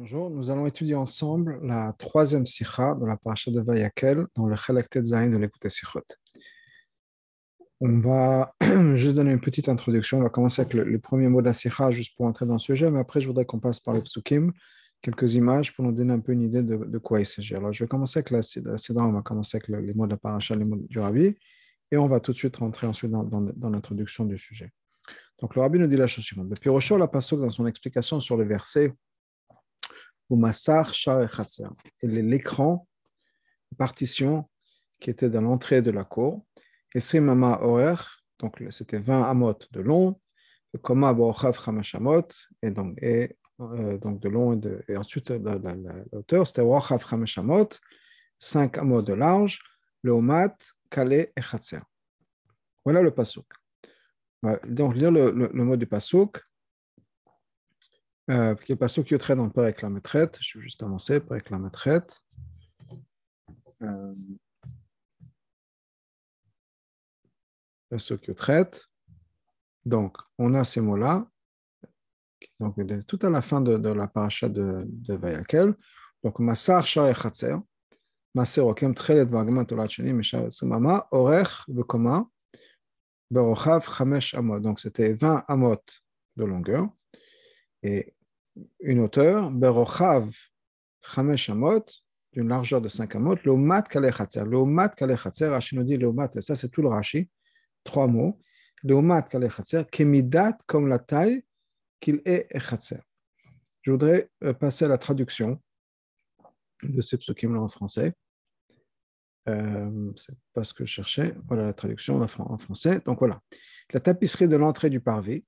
Bonjour, nous allons étudier ensemble la troisième sikha de la paracha de Vayakel dans le Chalaktet Zayin de l'écoute Sikhot. On va juste donner une petite introduction. On va commencer avec le, les premiers mots de la sikha juste pour entrer dans le sujet, mais après je voudrais qu'on passe par les psukim, quelques images pour nous donner un peu une idée de, quoi il s'agit. Alors je vais commencer avec la Sidra, on va commencer avec les mots de la paracha, les mots du Rabbi, et on va tout de suite rentrer ensuite dans, dans, l'introduction du sujet. Donc le Rabbi nous dit la chose suivante. Le Pirocho la Pasok dans son explication sur le verset ou Massar et l'écran, partition qui était dans l'entrée de la cour. Et Srimama Orer, donc c'était 20 amot de long, Koma Bochav Hamashamot, et donc, et, euh, donc de long et, de, et ensuite la, la, la, hauteur, c'était Bochav Hamashamot, 5 amot de large, le Omat, Kale et. Voilà le Pasuk. Donc, lire le, le, le mot du Pasuk. Euh, qui est pas qui traite dans avec la maîtrette. Je vais juste avancer avec la maîtrette. Euh, qui traite. Donc, on a ces mots-là. Donc, tout à la fin de, de la paracha de, de Vayakel. Donc, Masar Shar Echatzer. Maser Okem Trelet Vagman Tolat Sheni Meshar Sumama Orech Vekoma Berochav Chamesh Amot. Donc, c'était 20 amot de longueur. Et une hauteur, Berochav Chamesh Amot, d'une largeur de 5 amot, Lomat Kalechatzer. Lomat Kalechatzer, Rashi nous dit Lomat, ça c'est tout le Rashi, trois mots. Lomat Kalechatzer, Kemidat, comme la taille qu'il est Echatzer. Je voudrais euh, passer à la traduction de ces psukim en français. Euh, c'est pas ce que je cherchais. Voilà la traduction en français. Donc voilà. La tapisserie de l'entrée du parvis,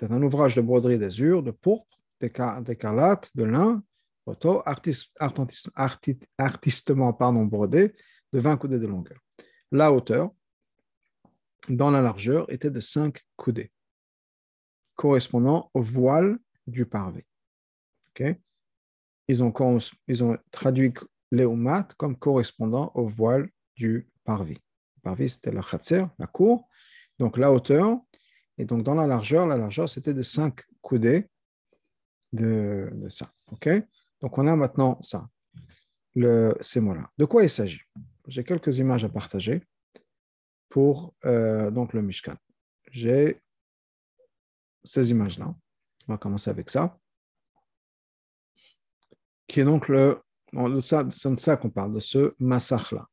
c'est un ouvrage de broderie d'azur, de pourpre, d'écarlate, de lin, artistement pardon, brodé de 20 coudées de longueur. La hauteur, dans la largeur, était de 5 coudées, correspondant au voile du parvé. Ils, ont, ils ont traduit comme correspondant au voile du parvis. Le parvis, c'était la khatser, la cour. Donc la hauteur, et donc dans la largeur, la largeur, c'était de 5 coudées de, ça. OK? Donc, on a maintenant ça, le, ces mots-là. De quoi il s'agit? J'ai quelques images à partager pour euh, donc le Mishkan. J'ai ces images-là. On va commencer avec ça. Qui est donc le. C'est de ça qu'on parle, de ce massacre-là.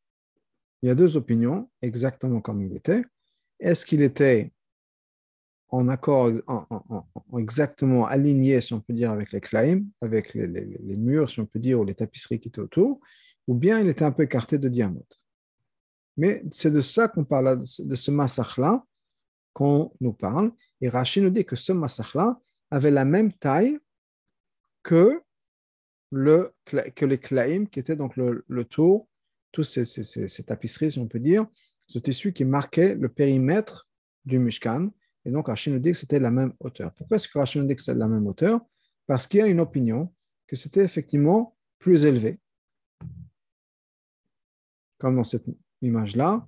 Il y a deux opinions, exactement comme il était. Est-ce qu'il était en accord, en, exactement aligné, si on peut dire, avec les claims, avec les, murs, si on peut dire, ou les tapisseries qui étaient autour, ou bien il était un peu écarté de diamètre. Mais c'est de ça qu'on parle, de ce massacre-là qu'on nous parle. Et Rachid nous dit que ce massacre-là avait la même taille que, le, que les claims, qui étaient donc le, tour, toutes ces, ces, tapisseries, si on peut dire, ce tissu qui marquait le périmètre du Mishkan, et donc, Rachid nous dit que c'était la même hauteur. Pourquoi est-ce que Rachid nous dit que c'est la même hauteur? Parce qu'il y a une opinion que c'était effectivement plus élevé. Comme dans cette image-là,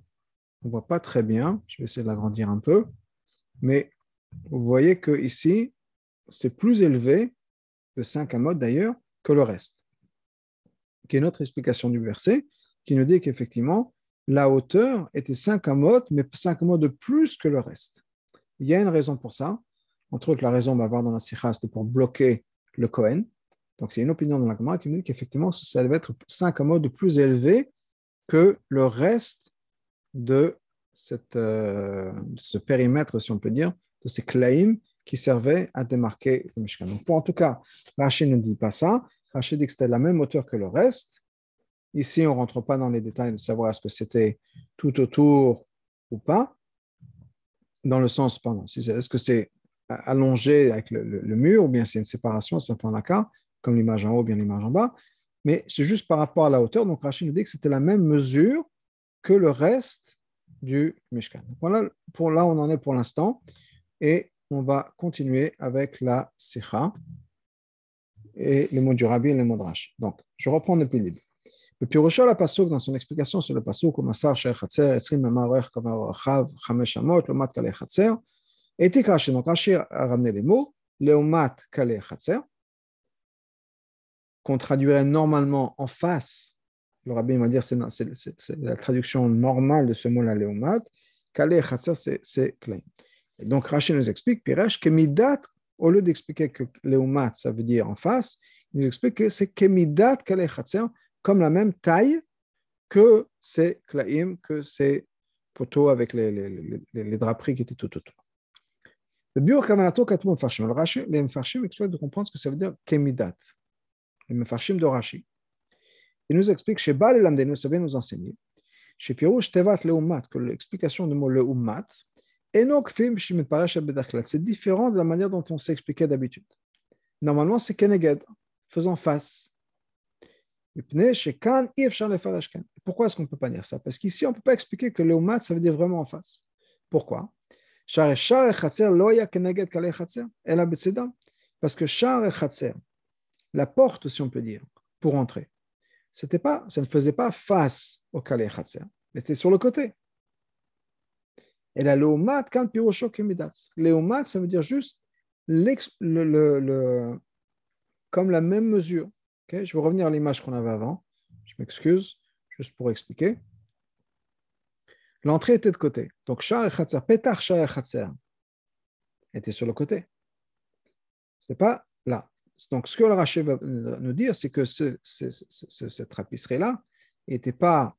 on ne voit pas très bien. Je vais essayer de l'agrandir un peu. Mais vous voyez que ici, c'est plus élevé de 5 amotes d'ailleurs que le reste. Qui est une autre explication du verset qui nous dit qu'effectivement, la hauteur était 5 amotes, mais 5 amotes de plus que le reste. Il y a une raison pour ça. Entre autres, la raison, on va voir dans la Sikha, c'était pour bloquer le Cohen. Donc, c'est une opinion de la qui me dit qu'effectivement, ça devait être 5 de plus élevé que le reste de euh, ce périmètre, si on peut dire, de ces claims qui servaient à démarquer le Mishkan. Donc, pour, en tout cas, Rachid ne dit pas ça. Rachid dit que c'était la même hauteur que le reste. Ici, on ne rentre pas dans les détails de savoir est-ce que c'était tout autour ou pas dans le sens, pardon, est-ce que c'est allongé avec le, mur ou bien c'est une séparation, c'est un point d'accord, comme l'image en haut bien l'image en bas, mais c'est juste par rapport à la hauteur. Donc Rachid nous dit que c'était la même mesure que le reste du Mishkan. Voilà, pour là on en est pour l'instant et on va continuer avec la Sikha et les mots du Rabbi et les mots de Rashi. Donc, je reprends depuis le début. Le Pirocha la Pasuk, dans son explication sur le Pasuk, Masar Sheikh Hatzer, Esrim Mamarech Kavarachav, Chamesh Amot, Lomat Kale Hatzer, et Tikashi. Donc Rashi a ramené les mots, Leomat Kale Hatzer. qu'on traduirait normalement en face, le rabbin va dire c'est c'est la traduction normale de ce mot-là, Léomat, Kale c'est Klein. Et donc Rashi nous explique, Piresh, que Midat, au lieu d'expliquer que Léomat, ça veut dire en face, il nous explique que c'est Kemidat Kale Chatzer, comme la même taille que ces Klaim, que ces poteaux avec les, les, les, les draperies qui étaient tout autour. Le bio Kavanato Katmo Mfarshim. Les Mfarshim expliquent de comprendre ce que ça veut dire Kemidat. Les Mfarshim de Rashi. Il nous explique chez Baal nous ça vient nous enseigner. Chez Pirouche Tevat Leumat, que l'explication du mot Leumat, c'est différent de la manière dont on s'expliquait d'habitude. Normalement, c'est Keneged, faisant face. Pourquoi est-ce qu'on ne peut pas dire ça? Parce qu'ici, on ne peut pas expliquer que Leumat, ça veut dire vraiment en face. Pourquoi? Parce que Shar et la porte, si on peut dire, pour entrer, c'était pas, ça ne faisait pas face au Kalei Khatser, mais c'était sur le côté. Et la Leomat, ça veut dire juste le, le, le, comme la même mesure. Okay? Je vais revenir à l'image qu'on avait avant. Je m'excuse, juste pour expliquer. L'entrée était de côté. Donc, Shah et Petar Shah et était sur le côté. Ce n'est pas là. Donc, ce que le Raché va nous dire, c'est que ce, cette tapisserie-là n'était pas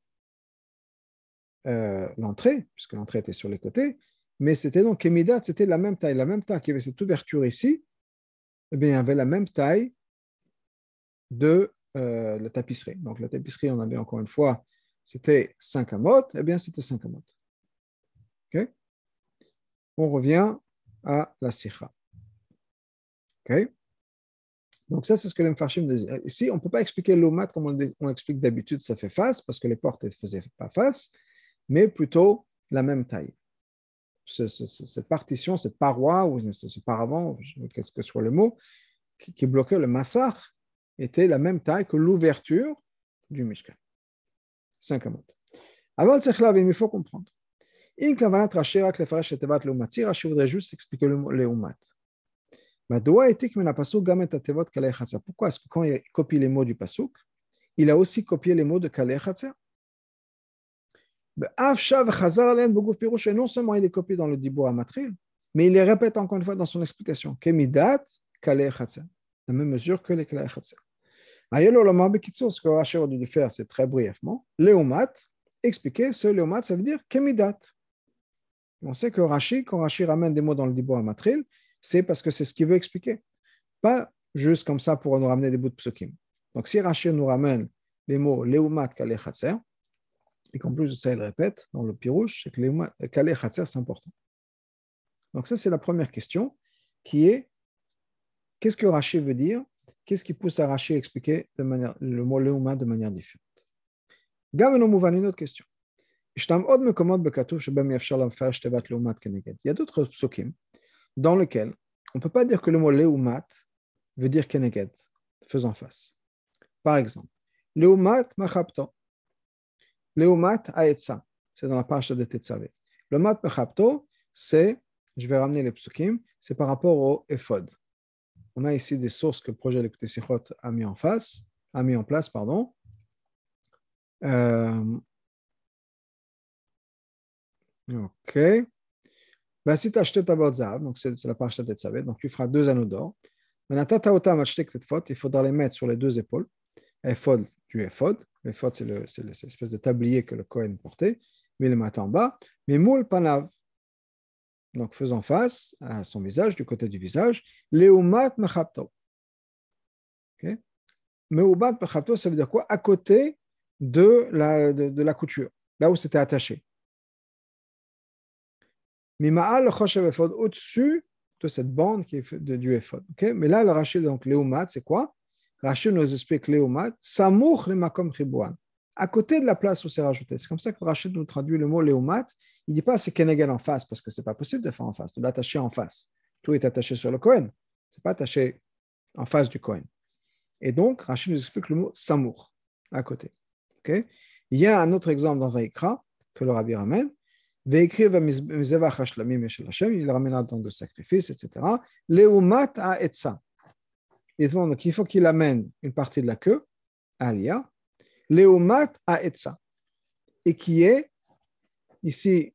euh, l'entrée, puisque l'entrée était sur les côtés, mais c'était donc Kemidat, c'était la même taille. La même taille qu'il y avait cette ouverture ici, eh bien, il y avait la même taille de euh, la tapisserie. Donc, la tapisserie, on avait encore une fois c'était 5 amot, eh bien c'était 5 amot. Ok On revient à la sikha. Ok Donc ça, c'est ce que l'Emfarshim désire. Ici, on ne peut pas expliquer l'omat comme on, explique d'habitude, ça fait face, parce que les portes ne faisaient pas face, mais plutôt la même taille. cette partition, cette paroi, ou ce paravent, qu'est-ce que soit le mot, qui, bloquait le massar, était la même taille que l'ouverture du Mishkan. 5 amot. Avant de il faut comprendre. In kavanat voudrait juste expliquer le leumat. Madoua etik min pasuk tevot. Pourquoi est-ce que quand il copie les mots du pasuk, il a aussi copié les mots de kalei Av shav chazar alen pirush, et non seulement il est copié dans le dibour amatril, mais il les répète encore une fois dans son explication. La même mesure que les kalei. Ce que Rashi a dû faire, c'est très brièvement. Léomat, expliquer ce Léomat, ça veut dire Kemidat. On sait que Rashi, quand Rashi ramène des mots dans le Dibo Amatril, c'est parce que c'est ce qu'il veut expliquer. Pas juste comme ça pour nous ramener des bouts de psukim. Donc si Rashi nous ramène les mots Léomat, Kaleh Khatser, et qu'en plus de ça, il répète dans le pirouche, c'est que Kaleh Khatser, c'est important. Donc ça, c'est la première question, qui est qu'est-ce que Rashi veut dire Qu'est-ce qui pousse à expliquer de manière, le mot Leuma de manière différente? Une autre question. Il y a d'autres psukim dans lesquels on ne peut pas dire que le mot Leumat veut dire Keneged, faisant face. Par exemple, Leumat Machabto. Leumat Aetza, c'est dans la page de Tetzavé. Leumat Machabto, c'est, je vais ramener les psukim, c'est par rapport au Ephod on a ici des sources que le projet de Sichot a mis en face, a mis en place, pardon. Euh, ok. Si tu acheté ta zav, donc c'est la page de Tzavet, donc tu feras deux anneaux d'or. Il faudra les mettre sur les deux épaules. Ephod du ephod. Ephod, c'est l'espèce de tablier que le Kohen portait. Mais le matin en bas. Mais moule panav donc faisant face à son visage, du côté du visage, Leumat Mechabto. Meumat Mechabto, ça veut dire quoi? À côté de la, de, la couture, là où c'était attaché. Mima'al Choshev Ephod, au-dessus de cette bande qui est de, du Ephod. Mais là, le Rachid, donc Leumat, c'est quoi? Rachid nous explique Leumat, Samour le Makom Chibouan à côté de la place où c'est rajouté. C'est comme ça que Rachid nous traduit le mot léomat. Il ne dit pas c'est Kenegel en face, parce que ce n'est pas possible de faire en face, de l'attacher en face. Tout est attaché sur le Kohen. Ce n'est pas attaché en face du Kohen. Et donc, Rachid nous explique le mot samour, à côté. Okay? Il y a un autre exemple dans Vaikra que le Rabbi ramène. Il ramènera donc le sacrifice, etc. Léomat a etza. donc il faut qu'il amène une partie de la queue, alia, léomat à etza, et qui est ici,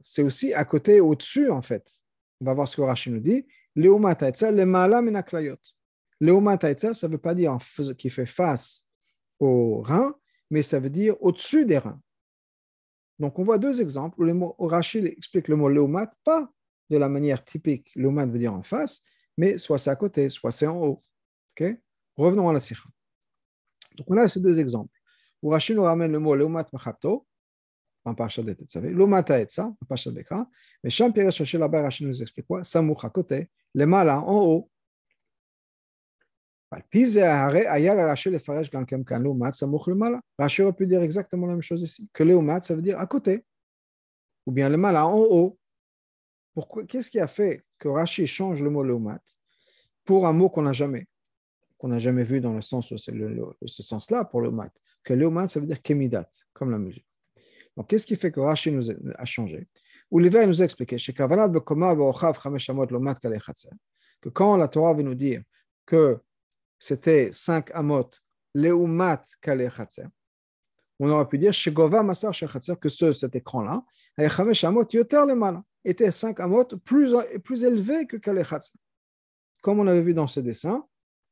c'est aussi à côté, au-dessus en fait. On va voir ce que Rachid nous dit. Léomat à etza, le mala menaklayot. Léomat à etza, ça ne veut pas dire qu'il fait face aux reins, mais ça veut dire au-dessus des reins. Donc on voit deux exemples où, le mot, explique le mot léomat, pas de la manière typique, léomat veut dire en face, mais soit c'est à côté, soit c'est en haut. Revenons à la sikha. Donc on a ces deux exemples. Où Rachid nous ramène le mot Leumat Machato, en Parashat de Tetzavé, Leumat Aetza, en Parashat Bekra, mais Sham Pires Shachel là Rachid nous explique quoi? Samouch à côté, les malas en haut. Rachid aurait pu dire exactement la même chose ici, que Leumat, ça veut dire à côté, ou bien le mal en haut. Qu'est-ce qui a fait que Rachid change le mot Leumat pour un mot qu'on n'a jamais? Qu'on n'a jamais vu dans le sens où c'est ce sens-là pour le mat, que le mat, ça veut dire kemidat, comme la mesure. Donc, qu'est-ce qui fait que Rashi nous a, changé? Olivier nous a expliqué que quand la Torah veut nous dire que c'était 5 amot, leumat kale on aurait pu dire que ce, cet écran-là, était 5 amot plus, plus élevé que kale Comme on avait vu dans ce dessin,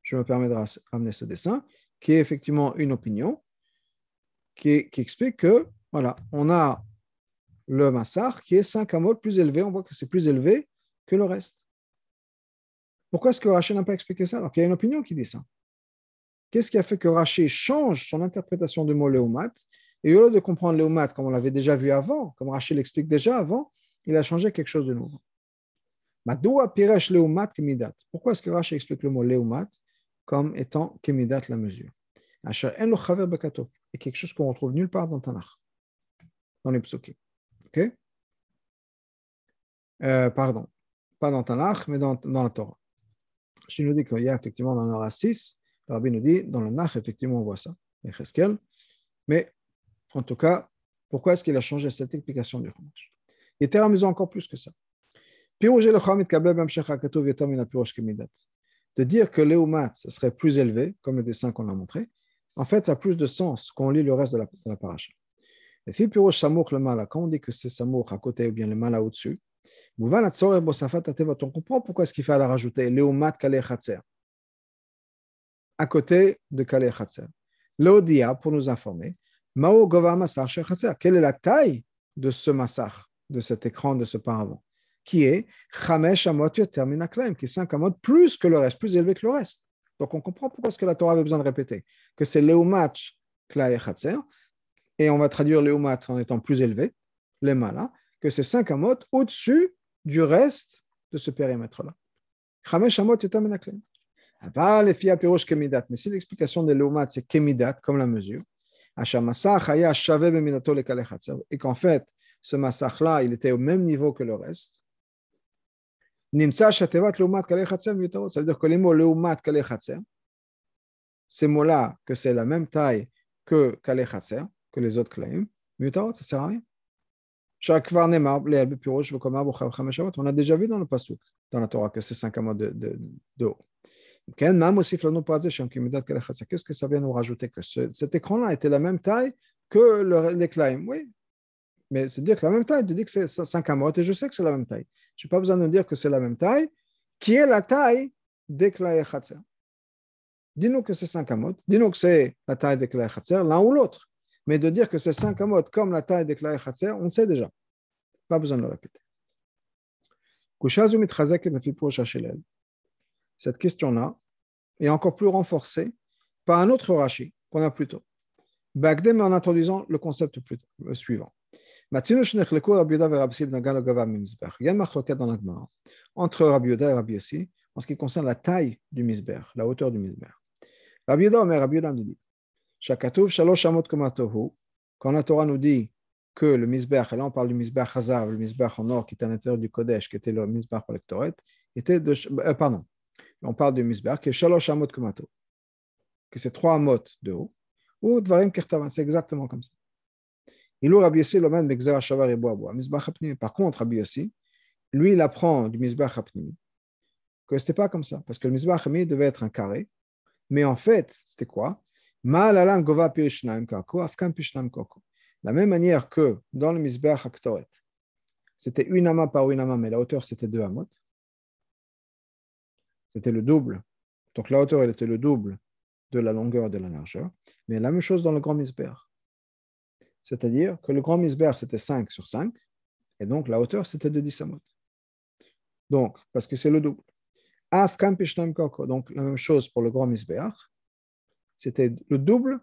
je me permets de ramener ce dessin, qui est effectivement une opinion, qui, explique que, voilà, on a le massar qui est 5 amot plus élevé, on voit que c'est plus élevé que le reste. Pourquoi est-ce que Rachid n'a pas expliqué ça Alors qu'il y a une opinion qui dit ça? Qu'est-ce qui a fait que Rachid change son interprétation du mot léomat? Et au lieu de comprendre léomat comme on l'avait déjà vu avant, comme Rachid l'explique déjà avant, il a changé quelque chose de nouveau. Pourquoi est-ce que Rachid explique le mot léomat? Comme étant Kemidat la mesure. Et quelque chose qu'on retrouve nulle part dans Tanakh, dans les psukim. Ok? Euh, Pardon, pas dans Tanakh, mais dans, dans la Torah. Je nous dis qu'il y a effectivement dans le 6, le Rabbi nous dit, dans le Nach, effectivement, on voit ça, mais en tout cas, pourquoi est-ce qu'il a changé cette explication du Chumash? Il était amusant encore plus que ça de dire que l'éoumat, ce serait plus élevé, comme le dessin qu'on a montré, en fait, ça a plus de sens quand on lit le reste de la, de la paracha. Et puis, samour le mala, quand on dit que c'est samour à côté ou bien le mala au-dessus, on comprend pourquoi est-ce qu'il fallait rajouter l'éoumat kale chatzer à côté de kale. L'odia, pour nous informer, mao gova masar quelle est la taille de ce massar, de cet écran, de ce paravent? Qui est Chamesh Amot Yoter qui est 5 Amot plus que le reste, plus élevé que le reste. Donc on comprend pourquoi est-ce que la Torah avait besoin de répéter que c'est Leumach Klai Chatzer, et on va traduire Leumach en étant plus élevé, les malas, que c'est 5 Amot au-dessus du reste de ce périmètre-là. Chamesh Amot Yoter Minaklaim. Mais si l'explication de Leumat, c'est Kemidat, comme la mesure, et qu'en fait, ce massacre-là, il était au même niveau que le reste, ça veut dire que les mots Leumat Kale ces mots-là, que c'est la même taille que Kale que les autres claims, ça ne sert à rien. On a déjà vu dans le Pasuk, dans la Torah, que c'est 5 mots de, de, de haut. Qu'est-ce que ça vient nous rajouter Que ce, cet écran-là était la même taille que le, les claims. Oui, mais c'est dire que la même taille, tu dis que c'est 5 amot, et je sais que c'est la même taille. Je n'ai pas besoin de dire que c'est la même taille, qui est la taille des Khatser? Dis-nous que c'est 5 amot, dis-nous que c'est la taille des Khatser, l'un ou l'autre. Mais de dire que c'est 5 amot comme la taille des Khatser, on sait déjà. Pas besoin de le répéter. Cette question-là est encore plus renforcée par un autre Rashi qu'on a plus tôt. Bagdem en introduisant le concept suivant. Il y a une marloquette dans la entre Rabbi Yoda et Rabbi Yossi en ce qui concerne la taille du misber, la hauteur du misber. Rabbi Yoda, mais Rabbi nous dit quand la Torah nous dit que le misber, et là on parle du misber Hazar, le misber en or qui était à l'intérieur du Kodesh, qui était le misber collectoret, était de, euh, pardon, on parle du misber qui est shalosh amot komato, que c'est trois amot de haut, ou dvarim kertavan, c'est exactement comme ça. Par contre, Yossi, lui, il apprend du Mizbach Hapnimi que ce n'était pas comme ça, parce que le Mizbeach devait être un carré, mais en fait, c'était quoi? La même manière que dans le Mizbeach Aktoret, c'était une ama par une ama, mais la hauteur c'était deux amot. C'était le double. Donc la hauteur elle était le double de la longueur et de la largeur. Mais la même chose dans le grand Mizbeach. C'est-à-dire que le grand Mizbeach c'était 5 sur 5, et donc la hauteur c'était de 10 amot. Donc, parce que c'est le double. Donc, la même chose pour le grand Misbeach. C'était le double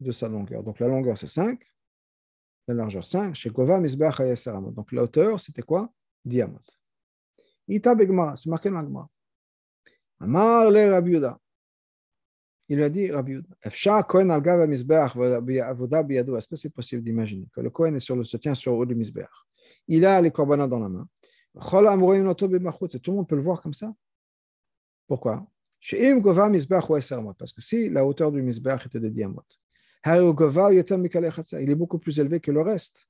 de sa longueur. Donc, la longueur, c'est 5. La largeur, 5. Chez Gova, Misbeach Donc, la hauteur, c'était quoi? Diamot. Ita Begma, c'est marqué dans. Amar le Rabbi Il lui a dit, Rabbi est-ce que c'est possible d'imaginer que le Kohen est sur le, se tient sur le haut du Misbeach Il a les korbanats dans la main. Tout le monde peut le voir comme ça? Pourquoi? Parce que si la hauteur du Mizbeach était de diamot, il est beaucoup plus élevé que le reste,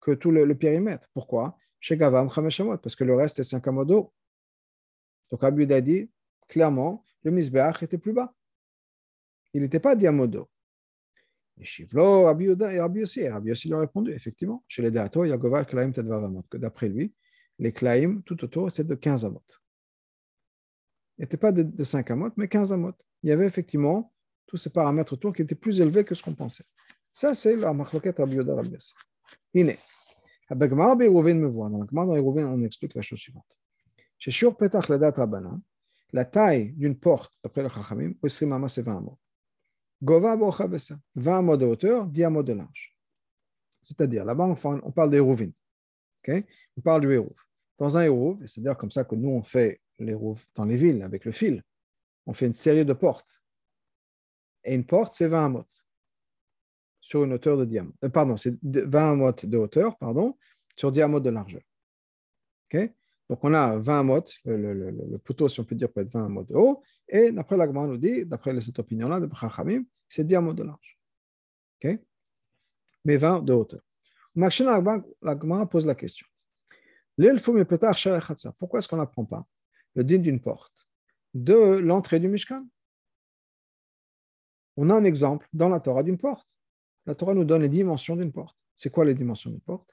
que tout le, périmètre. Pourquoi? Parce que le reste est 5 amodo. Donc Abu a dit clairement, le Mizbeach était plus bas. Il n'était pas diamodo. Et Shivlo, Rabbi et Rabbi aussi, Rabbi aussi lui a répondu, effectivement, chez les Dato, il y a Govar Klaim Tedvavamot, que d'après lui, les Klaim, tout autour, c'est de 15 amot n'était pas de, 5 amot, mais 15 amot. Il y avait effectivement tous ces paramètres autour qui étaient plus élevés que ce qu'on pensait. Ça, c'est la machloket Rabbi Yoda Rabbi Iné. Abagmar Berouven me voit. Dans la dans Berouven, on explique la chose suivante. Chez Shur Petach Ladat Rabbanan, la taille d'une porte, d'après le Chachamim, c'est 20 amot. Gova Bocha Bessa, 20 amot de hauteur, 10 amot de large. C'est-à-dire, là-bas, on parle des Hérouvin. On parle du Hérouv. Dans un Hérouv, c'est-à-dire comme ça que nous, on fait les dans les villes avec le fil. On fait une série de portes. Et une porte, c'est 20 amot sur une hauteur de diamètre. Euh, pardon, c'est 20 amot de hauteur, pardon, sur 10 amot de largeur. Donc on a 20 amot, le, poteau, si on peut dire, peut être 20 amot de haut, et d'après l'agma, nous dit, d'après cette opinion-là, de Chachamim, c'est 10 amot de large. Mais 20 de hauteur. L'agma pose la question. Pourquoi est-ce qu'on n'apprend pas? Le din d'une porte, de l'entrée du Mishkan? On a un exemple dans la Torah d'une porte. La Torah nous donne les dimensions d'une porte. C'est quoi les dimensions d'une porte?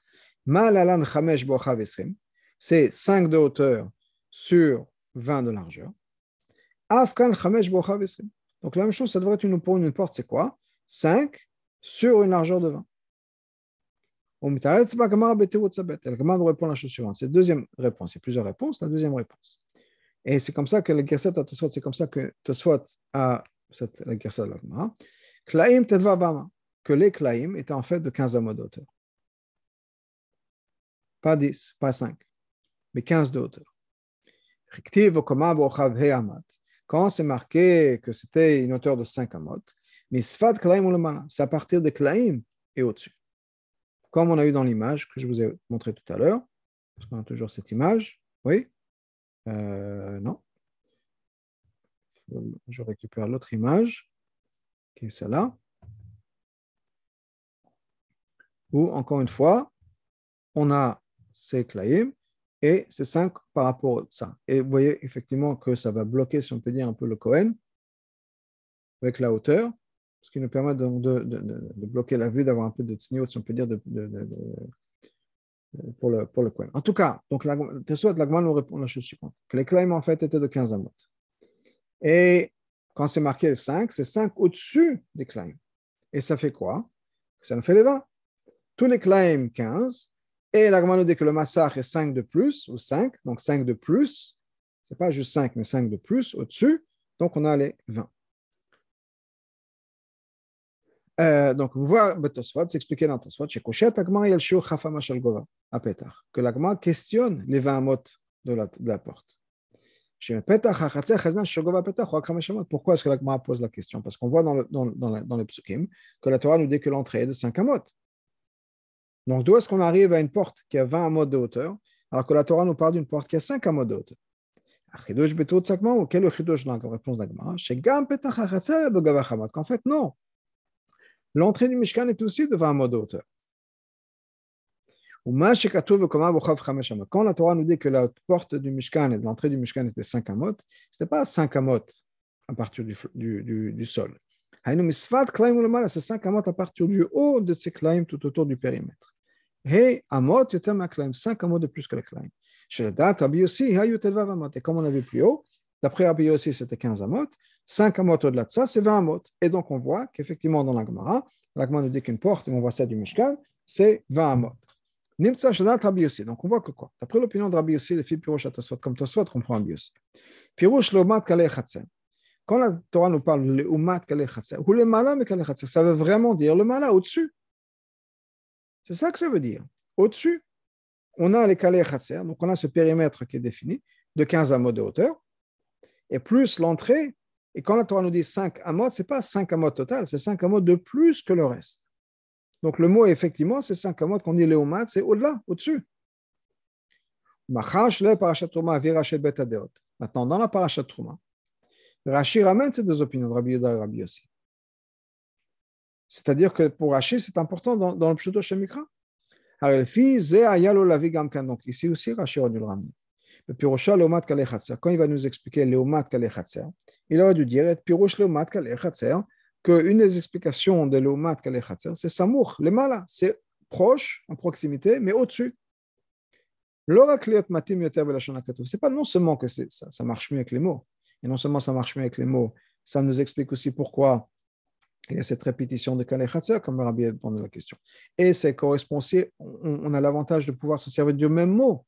C'est 5 de hauteur sur 20 de largeur. Afkan Chamesh Donc la même chose, ça devrait être une, pour une porte, c'est quoi? 5 sur une largeur de 20. On la répond à la chose suivante. C'est la deuxième réponse. Il y a plusieurs réponses. La deuxième réponse. Et c'est comme ça que le Gerset à Tosfot, c'est comme ça que Tosfot a cette, Gerset l'Agma. Klaim Tedva que les Klaim étaient en fait de 15 amots de hauteur. Pas 10, pas 5, mais 15 de hauteur. Quand c'est marqué que c'était une hauteur de 5 amot, mais Sfat Klaim c'est à partir de Klaim et au-dessus. Comme on a eu dans l'image que je vous ai montré tout à l'heure, parce qu'on a toujours cette image, oui, euh, non. Je récupère l'autre image, qui est celle-là. Où, encore une fois, on a ces claïms et ces cinq par rapport à ça. Et vous voyez effectivement que ça va bloquer, si on peut dire, un peu le Cohen avec la hauteur, ce qui nous permet donc de, bloquer la vue, d'avoir un peu de tsniot, si on peut dire, de, pour le, pour le coin. En tout cas, donc la, soit l'agma nous répond la chose suivante, que les claims en fait étaient de 15 amot. Et quand c'est marqué 5, c'est 5 au-dessus des claims. Et ça fait quoi? Ça nous fait les 20. Tous les claims 15, et l'agma nous dit que le massacre est 5 de plus, ou 5, donc 5 de plus, c'est pas juste 5, mais 5 de plus au-dessus, donc on a les 20. Euh, donc, on voit Tosfot s'expliquer dans Tosfot, chez Koshet, Agma, le shiur Chafama Shal Gova, à Petach, que l'Agma questionne les 20 mots de la, de la porte. Pourquoi est-ce que l'Agma pose la question? Parce qu'on voit dans, le, les psukim que la Torah nous dit que l'entrée est de 5 amot. Donc, d'où est-ce qu'on arrive à une porte qui a 20 amot de hauteur, alors que la Torah nous parle d'une porte qui a 5 amot de hauteur? Chidush betout sakma, ou quel est le dans la réponse d'Agma Chez Gam Petach, Achatzer, Begava Chamat. Qu'en fait, non. L'entrée du Mishkan est aussi de 20 mots de hauteur. Quand la Torah nous dit que la porte du Mishkan et l'entrée du Mishkan était 5 amot, ce n'était pas 5 amot à partir du sol. C'est 5 amot à partir du haut de ces klaim tout autour du périmètre. Hey, amot, yotem klaim, 5 amot de plus que le klaim. Chez la date, Rabbi Yossi, amot. Et comme on a vu plus haut, d'après Rabbi Yossi, c'était 15 amot. 5 amot au-delà de ça, c'est 20 amot. Et donc, on voit qu'effectivement, dans la Gemara, la Gemara nous dit qu'une porte, et on voit ça du Mishkan, c'est 20 amot. Rabbi Yossi. Donc on voit que quoi? D'après l'opinion de Rabbi Yossi, les filles Pirouche à Tosfot, comme Tosfot comprend Rabbi Yossi. Pirouche l'Omat Kalei Chatzen. Quand la Torah nous parle Kalei Chatzen, ou le Mala ça veut vraiment dire le Mala au-dessus. C'est ça que ça veut dire. Au-dessus, on a les Kalei donc on a ce périmètre qui est défini de 15 amots de hauteur, et plus l'entrée. Et quand la Torah nous dit 5 amots, ce n'est pas 5 amots total, c'est 5 amots de plus que le reste. Donc le mot, effectivement, c'est 5 amotes qu'on dit Léomat, c'est au-delà, au-dessus. Maintenant, dans la parachat Trouma, Rashi ramène ces deux opinions de Rabbi Yehuda et Rabbi Yossi. C'est-à-dire que pour Rashi, c'est important dans, le Pshuto Shemikra. Donc ici aussi, Rashi aurait dû le ramener. Le Pirosha Leomat Kalech Quand il va nous expliquer Leomat Kalech il aurait dû dire Pirosh Leomat Kalech qu'une des explications de l'Omat Kalechatzer, c'est Samour, le mala, c'est proche, en proximité, mais au-dessus. C'est pas non seulement que ça, marche mieux avec les mots, et non seulement ça marche mieux avec les mots, ça nous explique aussi pourquoi il y a cette répétition de Kalechatzer, comme le Rabbi a demandé la question. Et c'est correspond on, a l'avantage de pouvoir se servir du même mot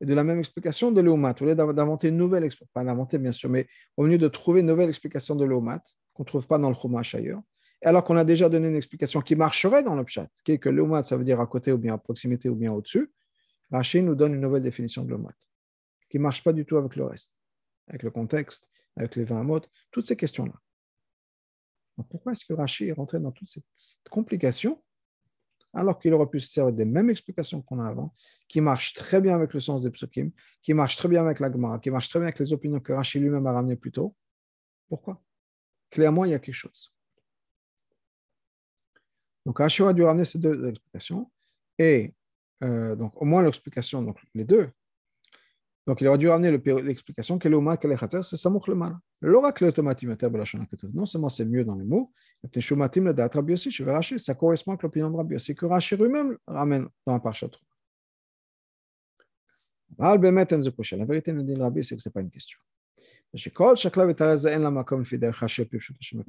et de la même explication de l'Omat. Au lieu d'inventer une nouvelle explication, pas d'inventer bien sûr, mais au lieu de trouver une nouvelle explication de l'Omat, qu'on ne trouve pas dans le Chumash ailleurs, alors qu'on a déjà donné une explication qui marcherait dans le Pshat, qui est que l'Omat, ça veut dire à côté ou bien à proximité ou bien au-dessus, Rachid nous donne une nouvelle définition de l'Omat, qui ne marche pas du tout avec le reste, avec le contexte, avec les 20 mots, toutes ces questions-là. pourquoi est-ce que Rachid est rentré dans toute cette complication alors qu'il aurait pu se servir des mêmes explications qu'on a avant, qui marchent très bien avec le sens des psukim, qui marchent très bien avec la qui marchent très bien avec les opinions que Rachid lui-même a ramenées plus tôt? Pourquoi? Clairement, il y a quelque chose. Donc Rachid a dû ramener ces deux explications, et euh, donc au moins l'explication, donc les deux. Donc il aurait dû ramener l'explication que le qu'elle est c'est Samouk le mal. Non seulement c'est mieux dans les mots, ça correspond avec l'opinion de Rabbi Yossi que Rashi lui-même ramène dans la parchat. La vérité, nous dit Rabbi, c'est que ce n'est pas une question.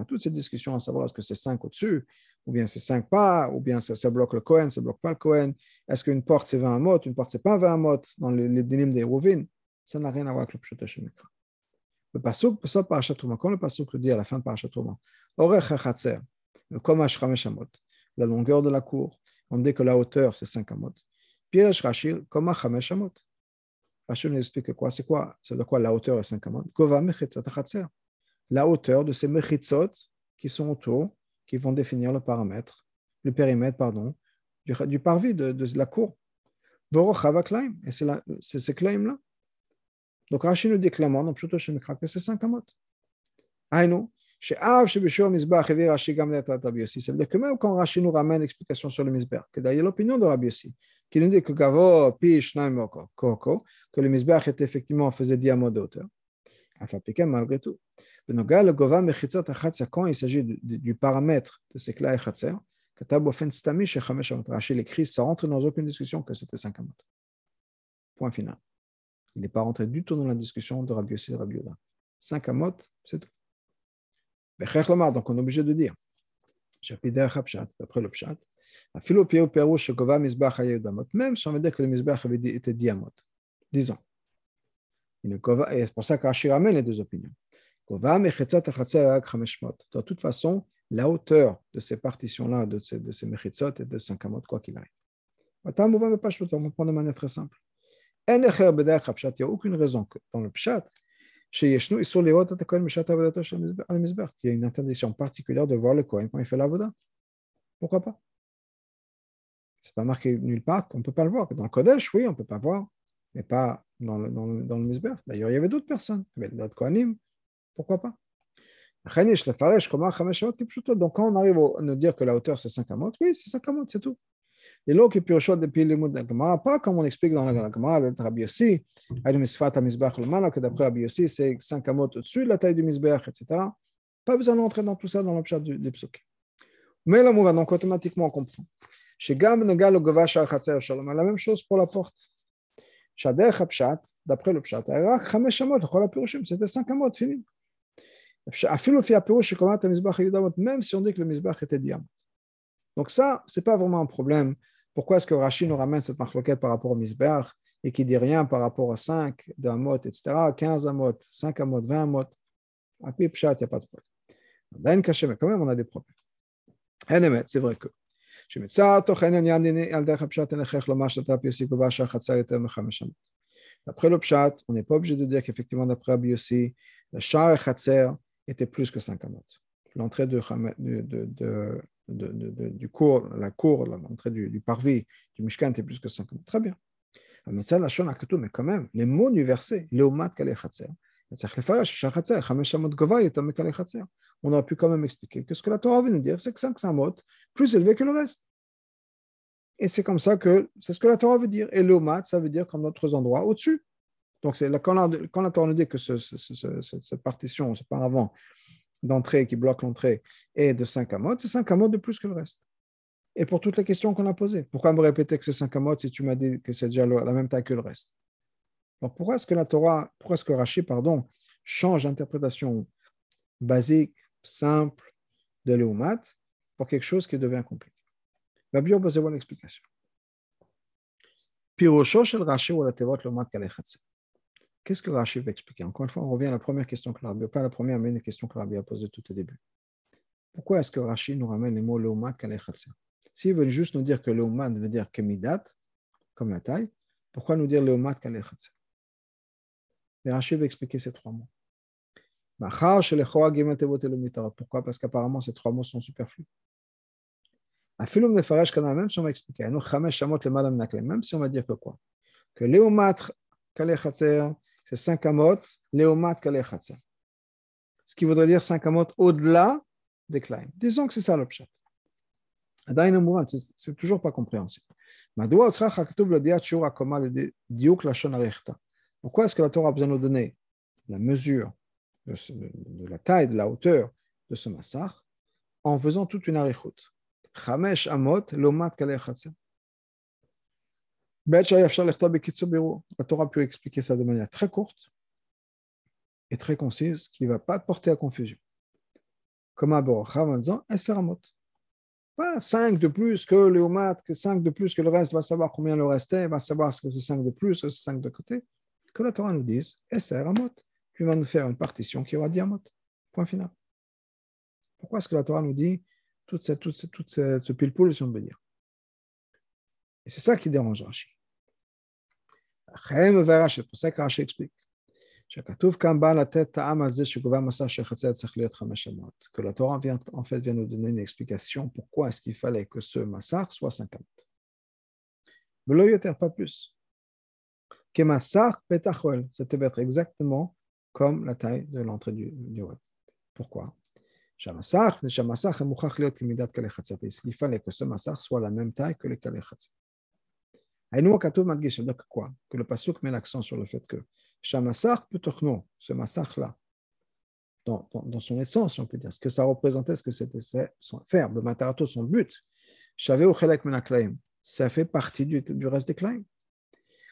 Toutes ces discussions à savoir est-ce que c'est 5 au-dessus, ou bien c'est 5 pas, ou bien ça, bloque le Cohen, ça bloque pas le Cohen, est-ce qu'une porte c'est 20 mot, une porte c'est pas 20 mot dans les dynimes des Rouvin, ça n'a rien à voir avec le Pshuta Shemikra. Le pasuk, ça Trouma, quand le pasuk le dit à la fin de Trouma, Orech HaChatzer, le Komash la longueur de la cour, on dit que la hauteur c'est 5 amot. Piresh Rachir, Komach Hamesh Nous explique quoi? C'est quoi? C'est de quoi la hauteur est 5 amot Gova Mechitzot HaChatzer. La hauteur de ces Mechitzot qui sont autour, qui vont définir le paramètre, le périmètre, pardon, du, parvis de, la cour. Et c'est ce claim-là. Donc Rashi nous dit clairement, dans Pshuto Shemikra, que c'est 5 amot. Aïnou, chez Av, chez Bishur, Mizbach, et Rashi Gamnet Rabbi Yossi. Ça veut dire que même quand Rashi nous ramène l'explication sur le Mizbach, que d'ailleurs l'opinion de Rabbi Yossi, qui nous dit que Gavo, Pi, Shnaim, Koko, que le Mizbach était effectivement faisait 10 amot de hauteur. Enfin, piqué malgré tout. Benogal, Gova, Mechitzot, Achatzer, quand il s'agit du paramètre de ces clés Achatzer, Katab, Ofen, Stami, chez Chamesh, Rashi l'écrit, ça rentre dans aucune discussion que c'était 5 amot. Point final. Il n'est pas rentré du tout dans la discussion de Rabbi Yossi et Rabbi Yoda. Cinq amot, c'est tout. Donc on est obligé de dire, d'après le pshat, même si on veut dire que le misbach était 10 amot, disons. C'est pour ça qu'Achir ramène les deux opinions. De toute façon, la hauteur de ces partitions-là, de ces, de ces mechitzot, est de 5 amot, quoi qu'il arrive. On va prendre de manière très simple. Il n'y a aucune raison que dans le Pshat, qu'il y a une interdiction particulière de voir le Kohen quand il fait l'avoda. Pourquoi pas? Ce n'est pas marqué nulle part qu'on ne peut pas le voir. Dans le Kodesh, oui, on ne peut pas voir, mais pas dans le, dans le, dans le D'ailleurs, il y avait d'autres personnes, il y avait d'autres Kohanim. Pourquoi pas? Donc, quand on arrive à nous dire que la hauteur c'est 5 amotes, oui, c'est 5 amotes, c'est tout. Et l'eau qui pire depuis le mot de pas comme on explique dans la Gemara de Rabbi Yossi, que d'après Rabbi Yossi, c'est 5 amot au-dessus de la taille du Mizbeach, etc. Pas besoin d'entrer dans tout ça dans l'objet des psukim. Mais là, on donc automatiquement on comprend. Chez Gam Negal au Govash al Shalom, la même chose pour la porte. Shader Hapshat, d'après le Pshat, c'était 5 amot, fini. Même si on dit que le Mizbach était diamant. Donc ça, ce n'est pas vraiment un problème. Pourquoi est-ce que Rachid nous ramène cette marloquette par rapport au Mizbach et qui dit rien par rapport à 5 d'un mot, etc., 15 amot, 5 amot, 20 amot? À Pipchat, il n'y a pas de problème. Caché, mais quand même, on a des problèmes. C'est vrai que. D'après le pshat, on n'est pas obligé de dire qu'effectivement, d'après Rabbi Yossi, le char et était plus que 5 amot. L'entrée de, de, de, du cours, la cour, l'entrée du, parvis du Mishkan était plus que 5 amot. Très bien. Mais quand même, les mots du verset, on aurait pu quand même expliquer que ce que la Torah veut nous dire, c'est que 5 amot plus élevé que le reste. Et c'est comme ça que c'est ce que la Torah veut dire. Et Léomat, ça veut dire qu'en d'autres endroits au-dessus. Donc, c'est quand, la, quand la Torah nous dit que ce, ce, ce, cette partition, ce paravent d'entrée qui bloque l'entrée est de 5 amot, c'est 5 amot de plus que le reste. Et pour toutes les questions qu'on a posées, pourquoi me répéter que c'est 5 amot si tu m'as dit que c'est déjà la même taille que le reste? Donc, pourquoi est-ce que la Torah, pourquoi est-ce que Rashi, pardon, change d'interprétation basique, simple de l'Eumat pour quelque chose qui devient compliqué? La Bible, c'est une explication. Pirosho shel Rashi ou la tevot l'Eumat kalechatse. Qu'est-ce que Rachid va expliquer? Encore une fois, on revient à la première question que Rabbi, pas la première, mais une question que Rabbi a posée tout au début. Pourquoi est-ce que Rachid nous ramène les mots Leumat Kalechatsia S'il veut juste nous dire que Leumat veut dire Kemidat, comme la taille, pourquoi nous dire Leumat Kalechatsia Et Rachid va expliquer ces trois mots. Pourquoi? Parce qu'apparemment, ces trois mots sont superflus. Même si on va expliquer, même si on va dire que quoi? Que Léomat Kalechatsia, c'est 5 amot, Léomat Kalechatsa. Ce qui voudrait dire 5 amot au-delà des Klein. Disons que c'est ça l'objet. C'est toujours pas compréhensible. Pourquoi est-ce que la Torah a besoin de nous donner la mesure de, la taille, de la hauteur de ce massacre en faisant toute une arichut Chamesh amot, lomat kalechatsa. La Torah pu expliquer ça de manière très courte et très concise, qui ne va pas porter à confusion. Comme à Borocha en disant. Pas 5 de plus que le Homat, que 5 de plus que le reste, va savoir combien le reste est, va savoir ce que c'est 5 de plus, c'est 5 de côté. Que la Torah nous dise Esseramot. Puis va nous faire une partition qui aura Diamot. Point final. Pourquoi est-ce que la Torah nous dit cette, ce pile-poule, si on veut dire? Et c'est ça qui dérange Rachid. C'est pour ça que explique. Que la Torah vient, nous donner une explication pourquoi est-ce fallait que ce massacre soit 50. Mais là, pas plus. Exactement comme la taille de l'entrée du, web. Pourquoi il fallait que ce massacre soit la même taille que les kalechatsa. C'est-à-dire quoi? Que le Pasuk met l'accent sur le fait que Shamassar Petochno, ce massacre-là, dans, dans, dans, son essence, on peut dire, ce que ça représentait, ce que c'était faire, le matarato, son but, Shavé ou Chelek Menaklaim, ça fait partie du, du reste des Klaim.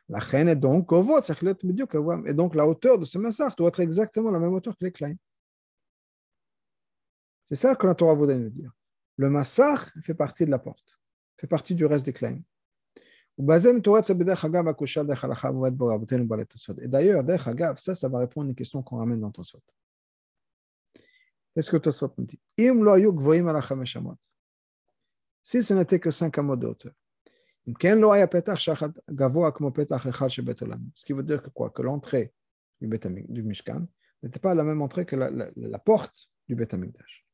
La reine est donc et donc la hauteur de ce massacre doit être exactement la même hauteur que les Klaim. C'est ça que la Torah voudrait nous dire. Le massacre fait partie de la porte, fait partie du reste des Klaim. Et d'ailleurs, ça, ça va répondre à une question qu'on ramène dans Tosfot. Qu'est-ce que Tosfot nous dit Si ce n'était que 5 amot de hauteur, ce qui veut dire que quoi Que l'entrée du, du Mishkan n'était pas la même entrée que la, la, porte du Beth Amikdash.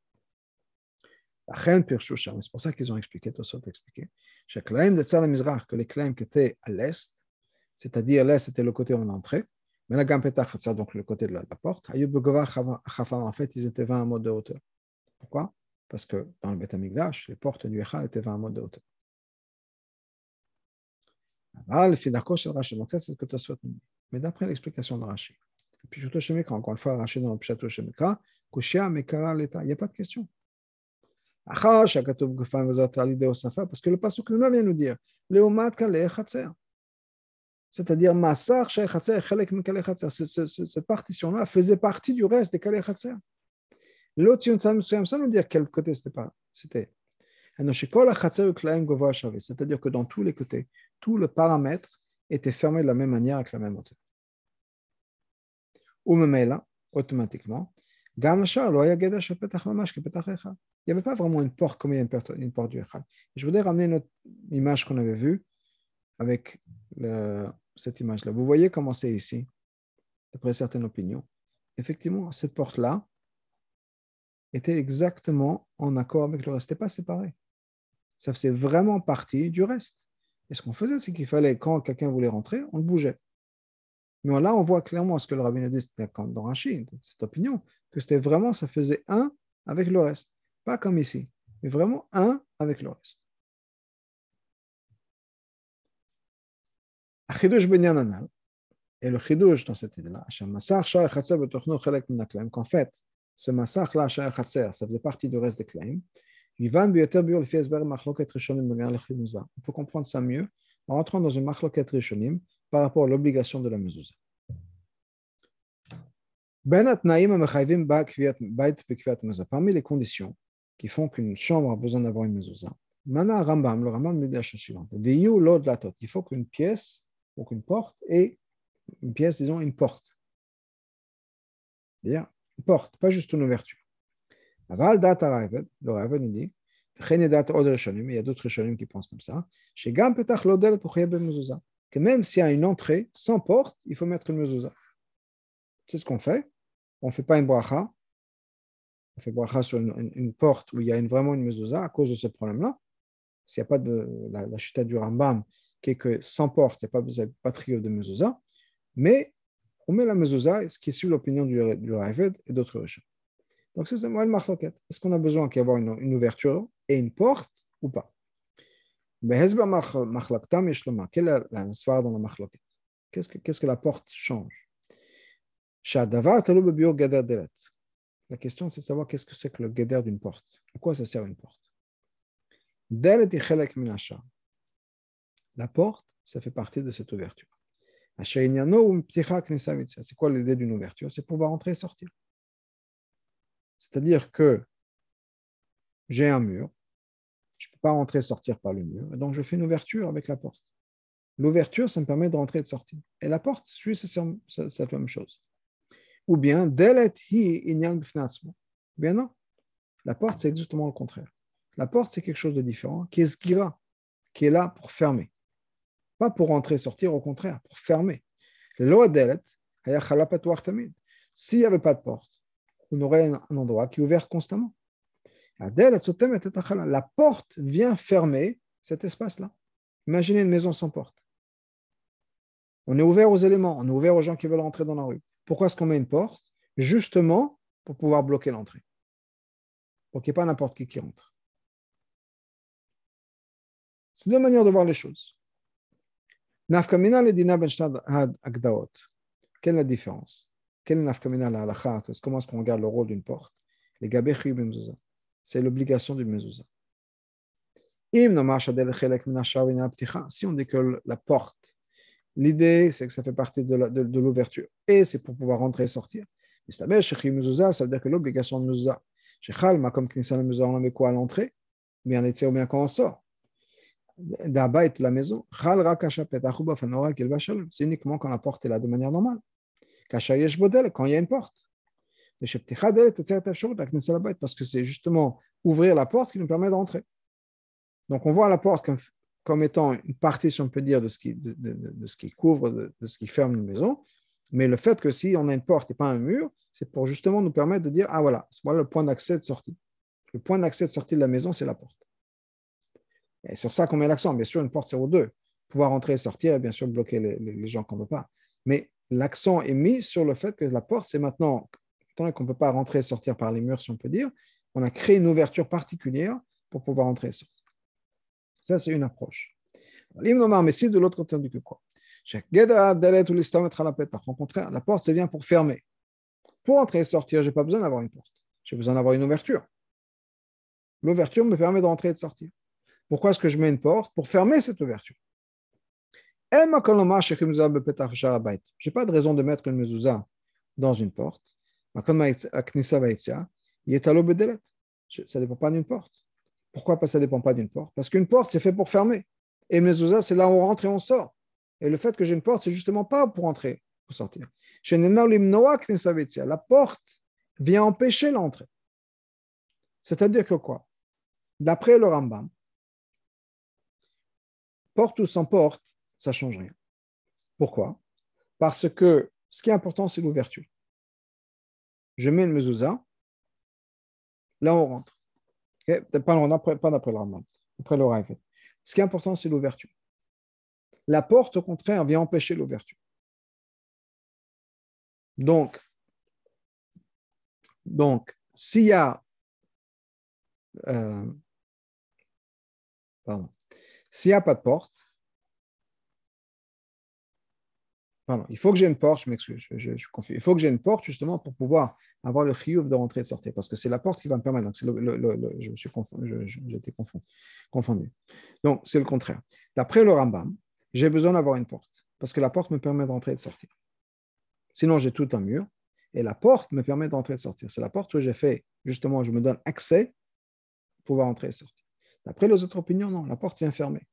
C'est pour ça qu'ils ont expliqué, Tosot expliqué, que les claims qui étaient à l'est, c'est-à-dire l'est c'était le côté où on entrait, mais la gamme donc le côté de la, porte, en fait, ils étaient 20 mode de hauteur. Pourquoi? Parce que dans le Beth Amikdash, les portes du Echal étaient 20 mode de hauteur. Donc, ça, c'est ce que tu as souhaité. Mais d'après l'explication de Rashi. Puis, surtout chez Mekra, encore une fois, Rashi dans le Pshato Kushia. Il n'y a pas de question. Parce que le pasuk lui vient nous dire. C'est-à-dire, Chatzer. Cette partition-là faisait partie du reste des Kale Chatzer. L'autre, ça nous dire quel côté c'était. C'est-à-dire que dans tous les côtés, tout le paramètre était fermé de la même manière avec la même hauteur. Ou même là, automatiquement, il n'y avait pas vraiment une porte comme il y a une porte, une porte du Echad. Je voudrais ramener une autre image qu'on avait vue avec cette image-là. Vous voyez comment c'est ici, d'après certaines opinions. Effectivement, cette porte-là était exactement en accord avec le reste. Ce n'était pas séparé ça faisait vraiment partie du reste. Et ce qu'on faisait, c'est qu'il fallait, quand quelqu'un voulait rentrer, on le bougeait. Mais là, on voit clairement ce que le rabbin a dit dans Rachid, cette opinion, que c'était vraiment, ça faisait un avec le reste. Pas comme ici, mais vraiment un avec le reste. Et le chidouj dans cette idée-là, qu'en fait, ce massacre-là, ça faisait partie du reste des claims, on peut comprendre ça mieux en rentrant dans une machloket rishonim par rapport à l'obligation de la mezouza. Parmi les conditions qui font qu'une chambre a besoin d'avoir une mezouza, Mana Rambam, le Rambam nous dit la chose suivante. Il faut qu'une pièce, ou qu'une porte, et une pièce, disons, une porte. C'est-à-dire une porte, pas juste une ouverture. Aval data le Raven nous dit, il y a d'autres Rishonim qui pensent comme ça, que même s'il y a une entrée sans porte, il faut mettre une mezouza. C'est ce qu'on fait. On ne fait pas une bracha. On fait bracha sur une, porte où il y a vraiment une mezouza à cause de ce problème-là. S'il n'y a pas de la, la chute du Rambam qui est que sans porte, il n'y a pas, pas de trio de mezouza. Mais on met la mezouza, ce qui est sur l'opinion du, du et d'autres Rishonim. Donc, c'est moi le marloquette. Est-ce qu'on a besoin qu'il y ait une, ouverture et une porte ou pas? Est la la Qu'est-ce que, que la porte change La question, c'est de savoir qu'est-ce que c'est que le geder d'une porte. À quoi ça sert une porte La porte, ça fait partie de cette ouverture. C'est quoi l'idée d'une ouverture C'est pouvoir entrer et sortir. C'est-à-dire que j'ai un mur, pas rentrer et sortir par le mur, donc je fais une ouverture avec la porte. L'ouverture, ça me permet de rentrer et de sortir. Et la porte suit cette même chose. Ou bien, bien non. La porte, c'est exactement le contraire. La porte, c'est quelque chose de différent, qui est skira, qui est là pour fermer. Pas pour rentrer et sortir, au contraire, pour fermer. S'il n'y avait pas de porte, on aurait un endroit qui est ouvert constamment. La porte vient fermer cet espace-là. Imaginez une maison sans porte. On est ouvert aux éléments, on est ouvert aux gens qui veulent rentrer dans la rue. Pourquoi est-ce qu'on met une porte? Justement pour pouvoir bloquer l'entrée. Pour qu'il n'y ait pas n'importe qui qui rentre. C'est deux manières de voir les choses. Nafkamina dina ben Quelle est la différence? Quelle est la la Comment est-ce qu'on regarde le rôle d'une porte? C'est l'obligation d'une mezouza. Si on que la porte, l'idée c'est que ça fait partie de l'ouverture et c'est pour pouvoir rentrer et sortir. Ça veut dire que l'obligation de mezouza, comme on met quoi à l'entrée, bien ou bien quand on sort. D'abord, la maison, c'est uniquement quand la porte est là de manière normale quand il y a une porte. Parce que c'est justement ouvrir la porte qui nous permet d'entrer. Donc on voit la porte comme, étant une partie, si on peut dire, de ce qui, couvre, de, ce qui ferme une maison. Mais le fait que si on a une porte et pas un mur, c'est pour justement nous permettre de dire, ah voilà, voilà le point d'accès de sortie. Le point d'accès de sortie de la maison, c'est la porte. Et sur ça qu'on met l'accent. Bien sûr, une porte, c'est au deux. Pouvoir entrer et sortir, et bien sûr, bloquer les gens qu'on ne veut pas. Mais l'accent est mis sur le fait que la porte, c'est maintenant, tant qu'on ne peut pas rentrer et sortir par les murs, si on peut dire, on a créé une ouverture particulière pour pouvoir entrer et sortir. Ça, c'est une approche. Mais si de l'autre côté, on dit que quoi? La porte, c'est bien pour fermer. Pour entrer et sortir, je n'ai pas besoin d'avoir une porte. J'ai besoin d'avoir une ouverture. L'ouverture me permet d'entrer et de sortir. Pourquoi est-ce que je mets une porte? Pour fermer cette ouverture. Je n'ai pas de raison de mettre une mezouza dans une porte. Ça ne dépend pas d'une porte. Pourquoi ça ne dépend pas d'une porte? Parce qu'une porte, c'est fait pour fermer. Et mezouza, c'est là où on rentre et on sort. Et le fait que j'ai une porte, c'est justement pas pour entrer, pour sortir. La porte vient empêcher l'entrée. C'est-à-dire que quoi? D'après le Rambam, porte ou sans porte, ça ne change rien. Pourquoi? Parce que ce qui est important, c'est l'ouverture. Je mets une mezouza, là on rentre. Pas, d'après le Rambam, après le Raïf. Ce qui est important, c'est l'ouverture. La porte, au contraire, vient empêcher l'ouverture. Donc, donc s'il y a euh, s'il n'y a pas de porte, il faut que j'ai une porte, je m'excuse, je, je, il faut que j'ai une porte justement pour pouvoir avoir le chiouf de rentrer et de sortir, parce que c'est la porte qui va me permettre. Donc, je me suis confondu, j'étais confondu. Donc, c'est le contraire. D'après le Rambam, j'ai besoin d'avoir une porte, parce que la porte me permet de rentrer et de sortir. Sinon, j'ai tout un mur, et la porte me permet d'entrer et de sortir. C'est la porte où j'ai fait, justement, je me donne accès pour pouvoir entrer et sortir. D'après les autres opinions, non, la porte vient fermer.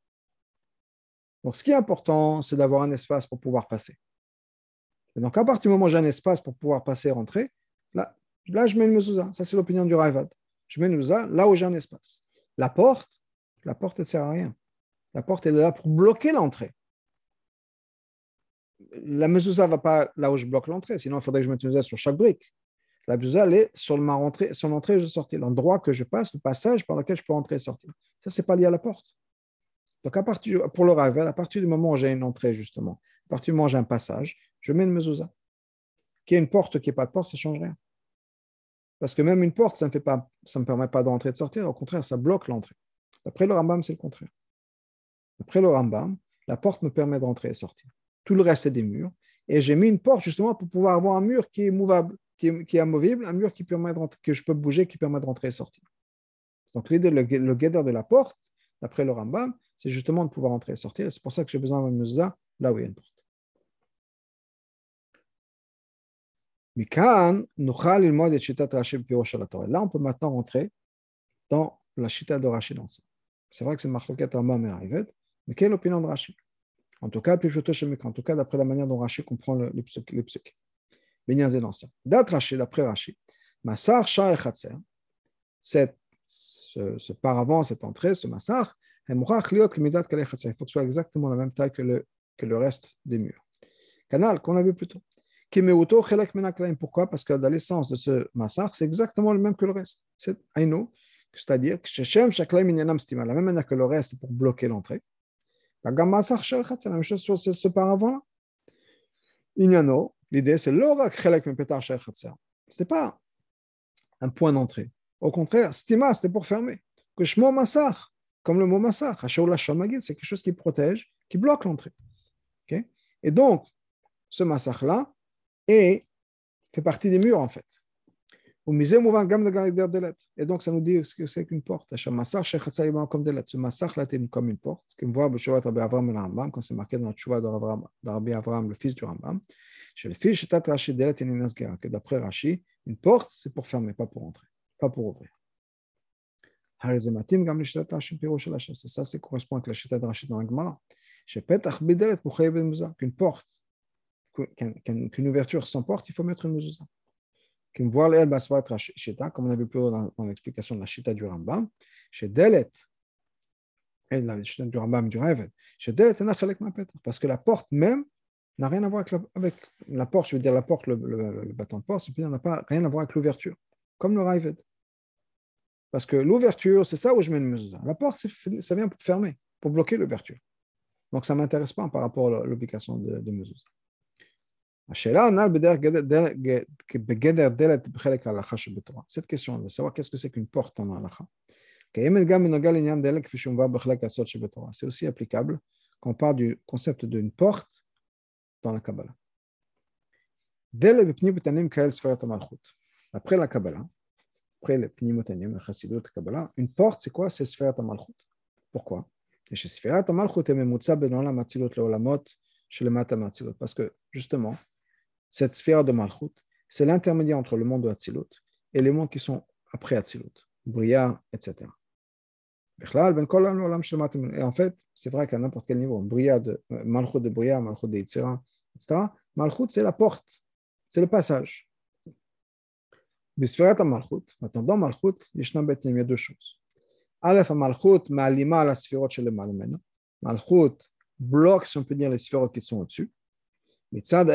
Donc, ce qui est important, c'est d'avoir un espace pour pouvoir passer. Et donc, à partir du moment où j'ai un espace pour pouvoir passer et rentrer, là, là je mets une mezouza. Ça, c'est l'opinion du Raivad. Je mets une mezouza là où j'ai un espace. La porte, la porte, elle ne sert à rien. La porte, elle est là pour bloquer l'entrée. La mezouza ne va pas là où je bloque l'entrée, sinon il faudrait que je mette une mezouza sur chaque brique. La mezouza, elle est sur ma rentrée, sur l'entrée et je sortie, l'endroit que je passe, le passage par lequel je peux entrer et sortir. Ça, ce n'est pas lié à la porte. Donc, à partir, pour le Ravel, à partir du moment où j'ai une entrée, justement, à partir du moment où j'ai un passage, je mets une mezouza. Qu'il y ait une porte, qui n'y ait pas de porte, ça ne change rien. Parce que même une porte, ça ne me, permet pas d'entrer et de sortir. Au contraire, ça bloque l'entrée. D'après le Rambam, c'est le contraire. D'après le Rambam, la porte me permet d'entrer et sortir. Tout le reste, c'est des murs. Et j'ai mis une porte justement pour pouvoir avoir un mur qui est mouvable, qui est, amovible, un mur qui de que je peux bouger, qui permet de rentrer et sortir. Donc l'idée, le, le de la porte, d'après le Rambam, c'est justement de pouvoir entrer et sortir. C'est pour ça que j'ai besoin d'une mezuzah là où il y a une porte. Là, on peut maintenant rentrer dans la chita de Rashi dans ça. C'est vrai que c'est Marloket Rambam et Rivet, mais quelle opinion de Rashi En tout cas, en tout cas, d'après la manière dont Rashi comprend le, le psuki. Binyan dans ça. Rashi, d'après Rashi, Massar Shah ce, ce paravent, cette entrée, ce massar, il faut que ce soit exactement la même taille que le, que le reste des murs. Canal qu'on a vu plus tôt. Pourquoi? Parce que dans l'essence de ce massacre, c'est exactement le même que le reste. C'est c'est-à-dire que la même manière que le reste, pour bloquer l'entrée. La même chose sur ce, paravent. L'idée, c'est l'orak mepetar Ce n'était pas un point d'entrée. Au contraire, stima, c'était pour fermer. Que shmo comme le mot massach, c'est quelque chose qui protège, qui bloque l'entrée. Et donc, ce massach-là fait partie des murs, en fait. Et donc, ça nous dit ce que c'est qu'une porte. Ce massach-là était comme une porte. Ce qu'on voit quand c'est marqué dans le Tchouva de Rabbi Avram, le fils du Rambam. D'après Rashi, une porte, c'est pour fermer, pas pour entrer, pas pour ouvrir. Ça, ça correspond avec la chita de Rachid dans la Gemara. Qu'une porte, qu'une ouverture sans porte, il faut mettre une comme on avait vu dans, dans l'explication de la chita du Rambam. La chita du Rambam du parce que la porte même n'a rien à voir avec la, porte, je veux dire la porte, le, le, le bâton de porte, ça n'a rien à voir avec l'ouverture, comme le Rêve. Parce que l'ouverture, c'est ça où je mets une mezuzah. La porte, ça vient pour fermer, pour bloquer l'ouverture. Donc, ça ne m'intéresse pas par rapport à l'obligation de, de. Cette question de savoir qu'est-ce que c'est qu'une porte en halacha. C'est aussi applicable quand on parle du concept d'une porte dans la Kabbalah. Le Après la Kabbalah, après le Pnimotanim, le Chassidut, la Kabbalah, une porte, c'est quoi? C'est Sferat Malchut. Pourquoi? Parce que justement, cette sphère de Malchut, c'est l'intermédiaire entre le monde de Hatzilut et les mondes qui sont après Hatzilut, Bria, etc. Et en fait, c'est vrai qu'à n'importe quel niveau, Malchut de Bria, Malchut de Yitzira, etc., Malchut, c'est la porte, c'est le passage. Bisfirat Malchut, maintenant dans Malchut, il y a Malchut, la Malmen. Malchut qui sont au-dessus. C'est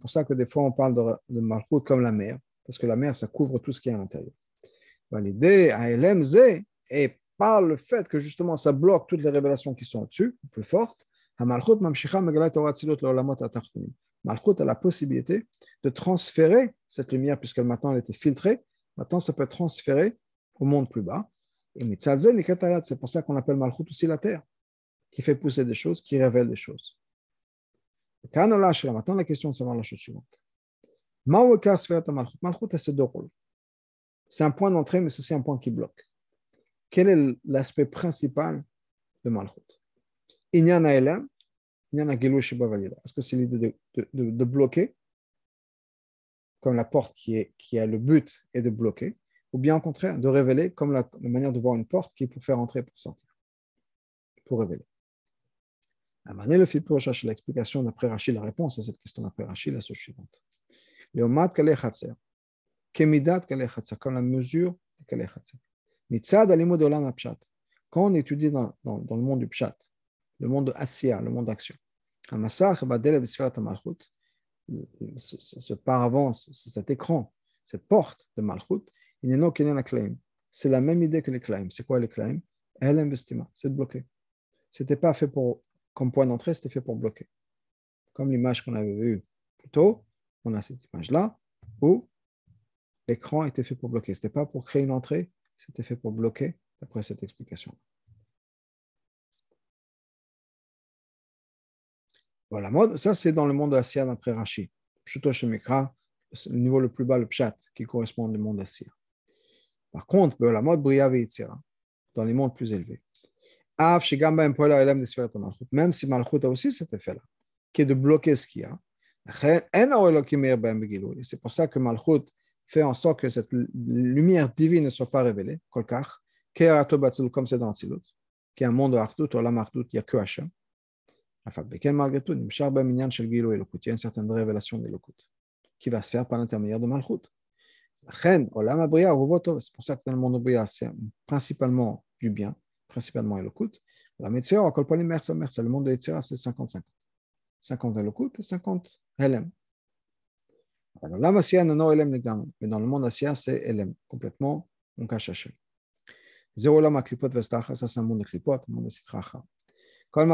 pour ça que des fois on parle de, Malchut comme la mer, parce que la mer, ça couvre tout ce qui est à l'intérieur. L'idée à LMZ est par le fait que justement ça bloque toutes les révélations qui sont au-dessus, plus fortes. Malchut a la possibilité de transférer cette lumière, puisque maintenant elle était filtrée, maintenant ça peut être transféré au monde plus bas. Et c'est pour ça qu'on appelle Malchut aussi la terre, qui fait pousser des choses, qui révèle des choses. Maintenant, la question, c'est la chose suivante. Malchut? A ces deux rôles. C'est un point d'entrée, mais c'est aussi un point qui bloque. Quel est l'aspect principal de Malchut? Est-ce que c'est l'idée de, de, de, bloquer, comme la porte qui, est, qui a le but est de bloquer ou bien au contraire, de révéler comme la, manière de voir une porte qui est pour faire entrer pour sortir, pour révéler. Le pour chercher l'explication d'après Rachid, la réponse à cette question d'après Rachid, la suivante. Kalechatzer, kemidat kalechatzer, comme la mesure de kalechatzer. Mitzad alimo de olam. Quand on étudie dans, dans, dans, le monde du pshat, le monde de Asiya, le monde d'action, ce, paravent, cet écran, cette porte de Malchut, c'est la même idée que les claims. C'est quoi les claims C'est de bloquer. Ce n'était pas fait pour, comme point d'entrée, c'était fait pour bloquer. Comme l'image qu'on avait vue plus tôt, on a cette image-là où l'écran était fait pour bloquer. Ce n'était pas pour créer une entrée, c'était fait pour bloquer, d'après cette explication. Voilà, ça c'est dans le monde Assia d'après Rashi. Shuto Shemikra, le niveau le plus bas, le Pshat, qui correspond au monde Assia. Par contre, la mode Bria dans les mondes plus élevés. Même si Malchut a aussi cet effet-là, qui est de bloquer ce qu'il y a. C'est pour ça que Malchut fait en sorte que cette lumière divine ne soit pas révélée, comme c'est dans Tzilut, qui est un monde de Ardut, Olam Ardut, il n'y a que Hachem. Il y a une certaine révélation de l'Elokut qui va se faire par l'intermédiaire de Malchut. C'est pour ça que dans le monde Bria, c'est principalement du bien, principalement Elokut. La Metzera, le monde de Etzera, c'est 50-50. 50 Elokut et 50 Helem. Alors, là, mais dans le monde Assia, c'est Elem, complètement, on cache Hachem. Zéro lama klipot vestacha, ça c'est un monde de klipot, un monde de sitracha. Comme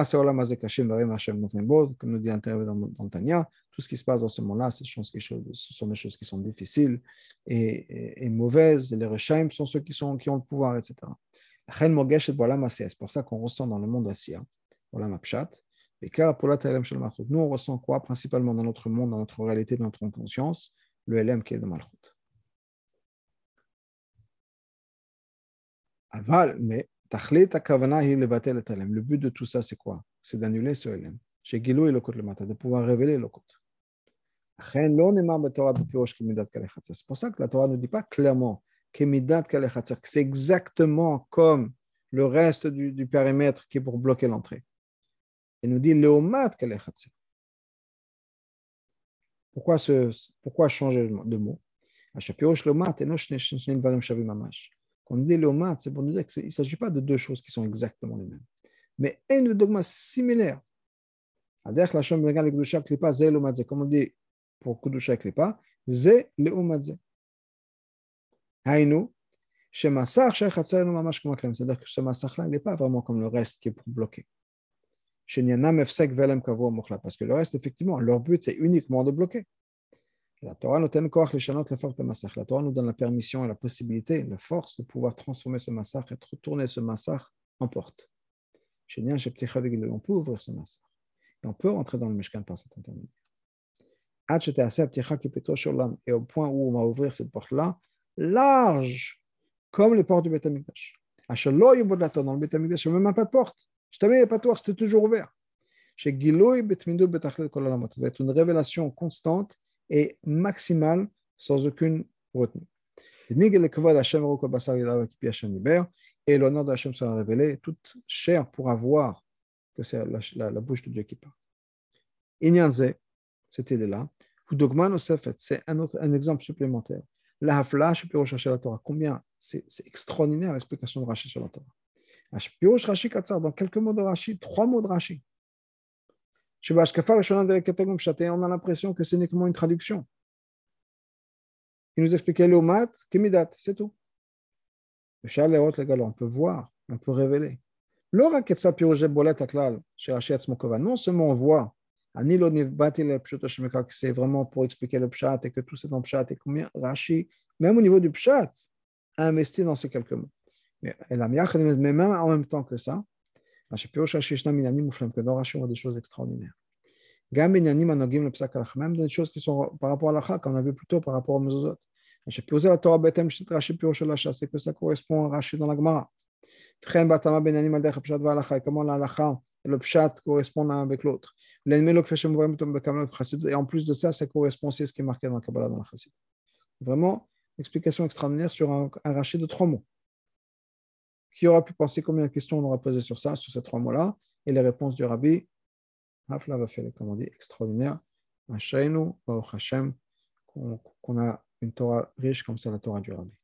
nous dit dans Tanya, tout ce qui se passe dans ce monde-là, ce sont des choses qui sont difficiles et, mauvaises. les Rechaim sont ceux qui, sont, qui ont le pouvoir, etc. C'est pour ça qu'on ressent dans le monde Asiya, Nous, on ressent quoi? Principalement dans notre monde, dans notre réalité, dans notre conscience, le LM qui est de Malchut. Aval, mais le but de tout ça, c'est quoi C'est d'annuler ce LM. De pouvoir révéler le côté. C'est pour ça que la Torah ne dit pas clairement que c'est exactement comme le reste du, périmètre qui est pour bloquer l'entrée. Elle nous dit Leomat Pourquoi, ce, pourquoi changer de mot quand on dit l'omat, c'est pour nous dire qu'il ne s'agit pas de deux choses qui sont exactement les mêmes. Mais un le dogma similaire. C'est-à-dire que la chambre regarde le Kudusha Klipa, c'est l'omat. Comme on dit pour Kudusha Klipa, c'est l'omat. Haïnu, Shemassar, Shechatzerenu Mamash Kumaklem. C'est-à-dire que ce massacre-là, il n'est pas vraiment comme le reste qui est bloqué. Parce que le reste, effectivement, leur but, c'est uniquement de bloquer. La Torah nous donne La Torah nous donne la permission et la possibilité, la force de pouvoir transformer ce massacre et retourner ce massacre en porte. On peut ouvrir ce massacre. Et on peut rentrer dans le Mishkan par cet intermédiaire. Et au point où on va ouvrir cette porte-là, large, comme les portes du Betamikdash. Ah, dans le Betamikdash, il n'y a même pas de porte. Je t'avais, il pas de porte, c'était toujours ouvert. Ça va être une révélation constante et maximale, sans aucune retenue. Et l'honneur de Hachem sera révélé, toute chair pourra voir que c'est la, bouche de Dieu qui parle. Inyanze, cette idée-là, c'est un, autre, un exemple supplémentaire. La hafla, je rechercher la Torah. Combien C'est extraordinaire l'explication de Rashi sur la Torah. Dans quelques mots de Rashi, trois mots de Rashi. On a l'impression que c'est uniquement une traduction. Il nous expliquait le mat, c'est tout. On peut voir, on peut révéler. Non seulement on voit, que c'est vraiment pour expliquer le pshat et que tout c'est dans le pshat et combien Rashi, même au niveau du pshat, a investi dans ces quelques mots. Mais même en même temps que ça, des choses extraordinaires. Même des choses qui sont par rapport à la comme on a vu plus tôt par rapport aux mezuzot. C'est que ça correspond à Rashi dans la Gemara. Comment la et le pshat correspond l'un avec l'autre. Et en plus de ça, ça correspond aussi à ce qui est marqué dans la Kabbalah dans la Chassid. Vraiment, explication extraordinaire sur un, un rachid de trois mots. Qui aura pu penser combien de questions on aura posé sur ça, sur ces trois mots-là Et les réponses du rabbi, Hafla va faire, comme on dit, extraordinaire. Hashem, qu'on a une Torah riche comme ça, la Torah du rabbi.